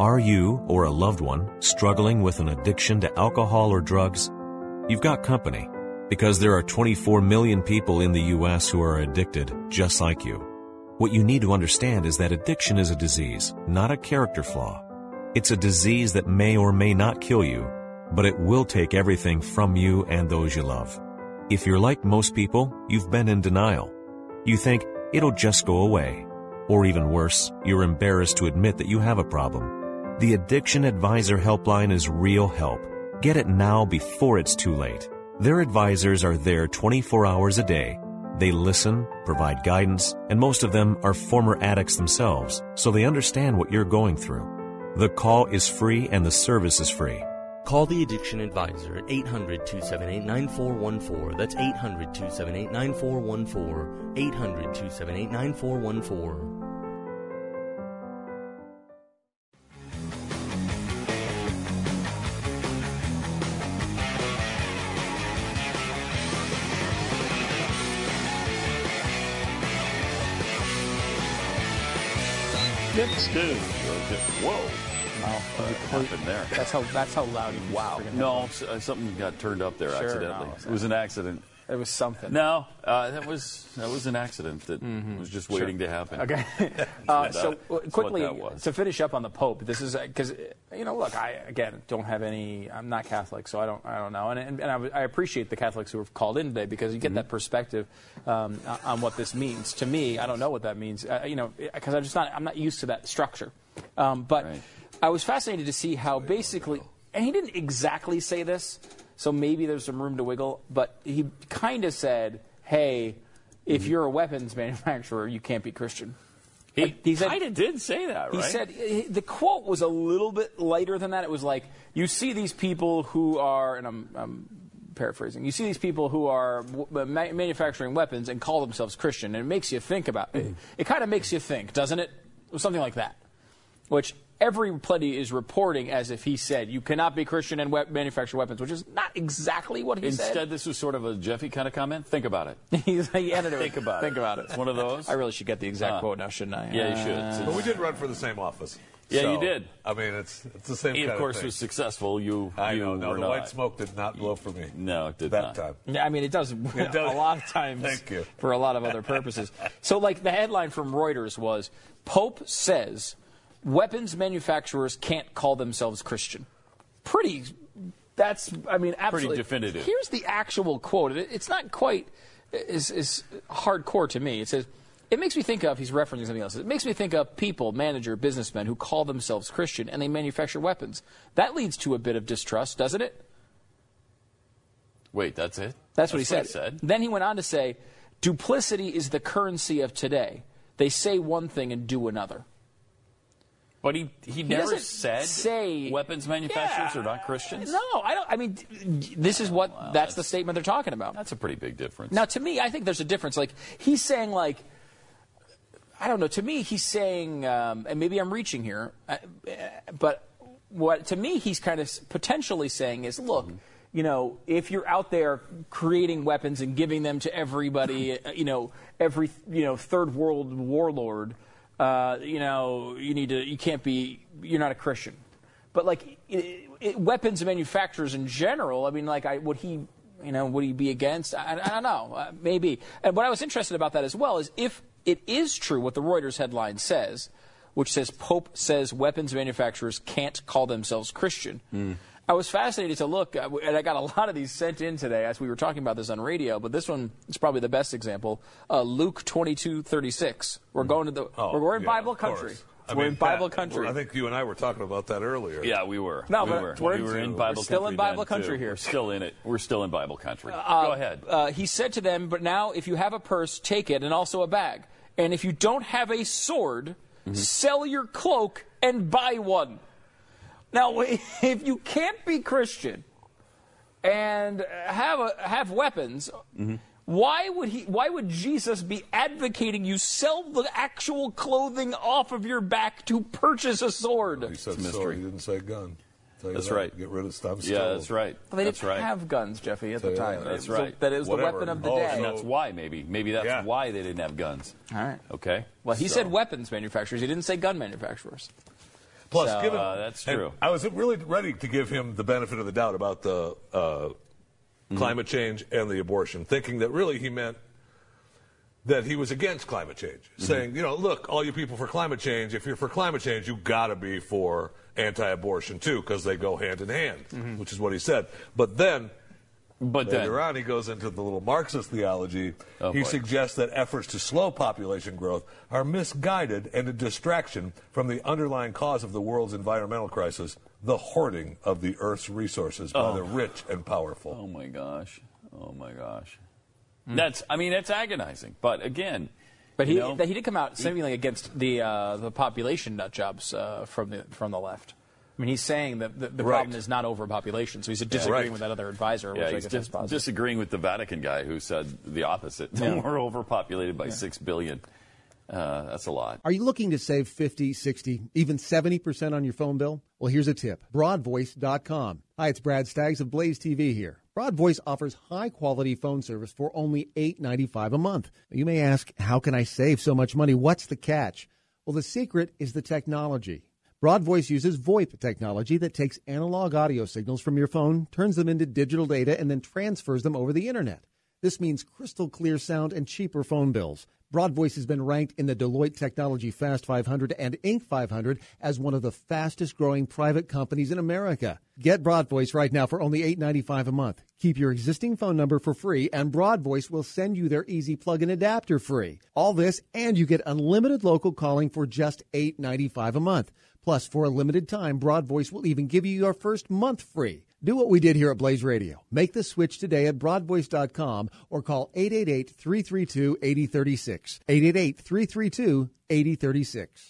Are you or a loved one struggling with an addiction to alcohol or drugs? You've got company because there are 24 million people in the U.S. who are addicted just like you. What you need to understand is that addiction is a disease, not a character flaw. It's a disease that may or may not kill you, but it will take everything from you and those you love. If you're like most people, you've been in denial. You think it'll just go away. Or even worse, you're embarrassed to admit that you have a problem. The Addiction Advisor Helpline is real help. Get it now before it's too late. Their advisors are there 24 hours a day. They listen, provide guidance, and most of them are former addicts themselves, so they understand what you're going through. The call is free and the service is free. Call the Addiction Advisor at 800 278 9414. That's 800 278 9414. 800 278 9414. It's good. Whoa. Wow. What happened there? That's how that's how loud you Wow. freaking No, s- uh, something got turned up there Sure, accidentally. no, it was an accident. It. Was something. No, uh, that was that was an accident that was just waiting to happen. Okay. Uh, so uh, quickly that's what that was. to finish up on the Pope, this is because you know, look, I again don't have any. I'm not Catholic, so I don't. I don't know, and and, and I, I appreciate the Catholics who have called in today because you Mm-hmm. get that perspective um, on what this means. To me, I don't know what that means. Uh, you know, because I'm just not. I'm not used to that structure. Um, but Right. I was fascinated to see how basically, and he didn't exactly say this, so maybe there's some room to wiggle, but he kind of said, hey, if mm-hmm. you're a weapons manufacturer, you can't be Christian. He, he kind of did say that, right? He said he- the quote was a little bit lighter than that. It was like, you see these people who are, and I'm, I'm paraphrasing, you see these people who are w- uh, manufacturing weapons and call themselves Christian, and it makes you think about it. Mm-hmm. It kind of makes you think, doesn't it? Something like that. Which everybody is reporting as if he said, you cannot be Christian and we- manufacture weapons, which is not exactly what he Instead, said. Instead, this was sort of a Jeffy kind of comment. Think about it. He's, he ended it Think about it. think it. about it. It's one of those. I really should get the exact Uh, quote now, shouldn't I? Yeah, you should. Uh, But we did run for the same office. Yeah, So, you did. I mean, it's it's the same. he, kind of course, thing. was successful. You, I you know. No, were the not. white smoke did not blow for me. No, it did that not. time. Yeah, I mean, it does, does. a lot of times Thank you. for a lot of other purposes. so, like, the headline from Reuters was Pope says weapons manufacturers can't call themselves Christian. Pretty, that's, I mean, absolutely. Pretty definitive. Here's the actual quote. It's not quite as, as hardcore to me. It says, it makes me think of, he's referencing something else. It makes me think of people, manager, businessmen who call themselves Christian and they manufacture weapons. That leads to a bit of distrust, doesn't it? Wait, that's it? That's what he said. said. Then he went on to say, duplicity is the currency of today. They say one thing and do another. But he, he, never doesn't said say- weapons manufacturers Yeah. are not Christians? No, I don't. I mean, this is what that's, the statement they're talking about. That's a pretty big difference. Now, to me, I think there's a difference. Like he's saying, like I don't know. To me, he's saying, um, and maybe I'm reaching here, uh, but what to me he's kind of potentially saying is, look. You know, if you're out there creating weapons and giving them to everybody, uh, you know, every you know third world warlord, uh, you know, you need to, you can't be, you're not a Christian. But like it, it, weapons manufacturers in general, I mean, like, I would he, you know, would he be against? I, I don't know, uh, maybe. And what I was interested about that as well is if it is true what the Reuters headline says, which says Pope says weapons manufacturers can't call themselves Christian. I was fascinated to look, uh, and I got a lot of these sent in today as we were talking about this on radio. But this one is probably the best example. Uh, Luke twenty two thirty six. We're going to the. Oh, we're, we're in yeah, Bible country. I we're mean, in Bible Pat, country. I think you and I were talking about that earlier. Yeah, we were. No, we but were. we're we were in we're Bible still in Bible country too. here. We're still in it. We're still in Bible country. Go ahead. Uh, he said to them, But now, if you have a purse, take it, and also a bag. And if you don't have a sword, Mm-hmm. sell your cloak and buy one. Now, if you can't be Christian and have a, have weapons, Mm-hmm. why would he? Why would Jesus be advocating you sell the actual clothing off of your back to purchase a sword? He said It's a sword. He didn't say gun. That's that. right. Get rid of stuff. yeah, that's right. Well, they that's didn't right. have guns, Jeffy, at the Tell you time. that. That's So right. that is the weapon of the Oh, day. and that's why, maybe. Maybe that's Yeah. why they didn't have guns. All right. Okay? Well, he So- said weapons manufacturers. He didn't say gun manufacturers. Plus, So- given Uh, that's true. I was really ready to give him the benefit of the doubt about the uh, Mm-hmm. climate change and the abortion, thinking that really he meant that he was against climate change, Mm-hmm. saying, you know, look, all you people for climate change, if you're for climate change, you got to be for anti-abortion too, because they go hand in hand, Mm-hmm. which is what he said. But then But then, Later on, he goes into the little Marxist theology. Oh, he boy. suggests that efforts to slow population growth are misguided and a distraction from the underlying cause of the world's environmental crisis, the hoarding of the Earth's resources by the rich and powerful. oh my gosh, oh my gosh, that's I mean that's agonizing. But again, But he know, that he did come out seemingly against the uh, the population nut jobs uh, from the from the left. I mean, he's saying that the, the Right. problem is not overpopulation, so he's disagreeing Right. with that other advisor, which yeah, I he's guess dis- is disagreeing with the Vatican guy who said the opposite. We're overpopulated by six billion. Uh, that's a lot. Are you looking to save 50, 60, even 70% on your phone bill? Well, here's a tip broadvoice.com. Hi, it's Brad Staggs of Blaze TV here. Broadvoice offers high quality phone service for only $8.95 a month. You may ask, how can I save so much money? What's the catch? Well, the secret is the technology. Broadvoice uses VoIP technology that takes analog audio signals from your phone, turns them into digital data, and then transfers them over the internet. This means crystal clear sound and cheaper phone bills. Broadvoice has been ranked in the Deloitte Technology Fast 500 and Inc. 500 as one of the fastest growing private companies in America. Get Broadvoice right now for only $8.95 a month. Keep your existing phone number for free, and Broadvoice will send you their easy plug-in adapter free. All this, and you get unlimited local calling for just $8.95 a month. Plus, for a limited time, Broadvoice will even give you your first month free. Do what we did here at Blaze Radio. Make the switch today at broadvoice.com or call 888 332 8036. 888 332 8036.